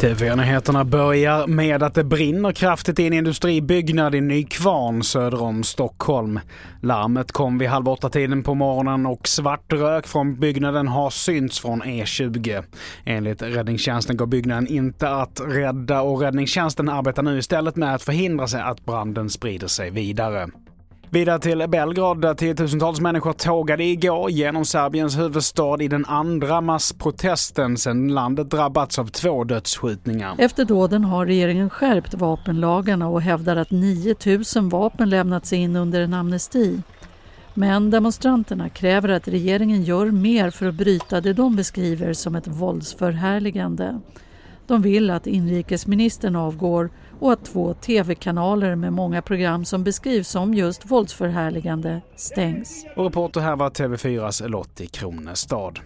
TV-nyheterna börjar med att det brinner kraftigt i en industribyggnad i Nykvarn söder om Stockholm. Larmet kom vid halv åtta-tiden på morgonen och svart rök från byggnaden har synts från E20. Enligt räddningstjänsten går byggnaden inte att rädda och räddningstjänsten arbetar nu istället med att förhindra sig att branden sprider sig vidare. Vidare till Belgrad där tiotusentals människor tågade igår genom Serbiens huvudstad i den andra massprotesten sedan landet drabbats av två dödsskjutningar. Efter dåden har regeringen skärpt vapenlagarna och hävdar att 9000 vapen lämnats in under en amnesti. Men demonstranterna kräver att regeringen gör mer för att bryta det de beskriver som ett våldsförhärligande. De vill att inrikesministern avgår och att två tv-kanaler med många program som beskrivs som just våldsförhärligande stängs. Och reporter här var TV4s Lottie Kronestad.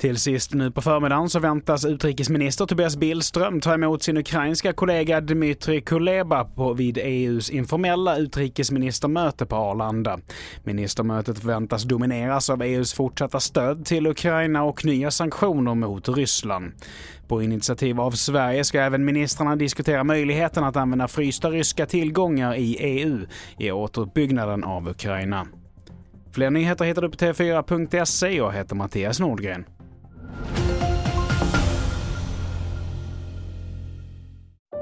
Till sist nu på förmiddagen så väntas utrikesminister Tobias Billström ta emot sin ukrainska kollega Dmytry Kuleba på, vid EUs informella utrikesministermöte på Arlanda. Ministermötet väntas domineras av EUs fortsatta stöd till Ukraina och nya sanktioner mot Ryssland. På initiativ av Sverige ska även ministrarna diskutera möjligheten att använda frysta ryska tillgångar i EU i återuppbyggnaden av Ukraina. Fler nyheter hittar du på tv4.se. Jag heter Mattias Nordgren.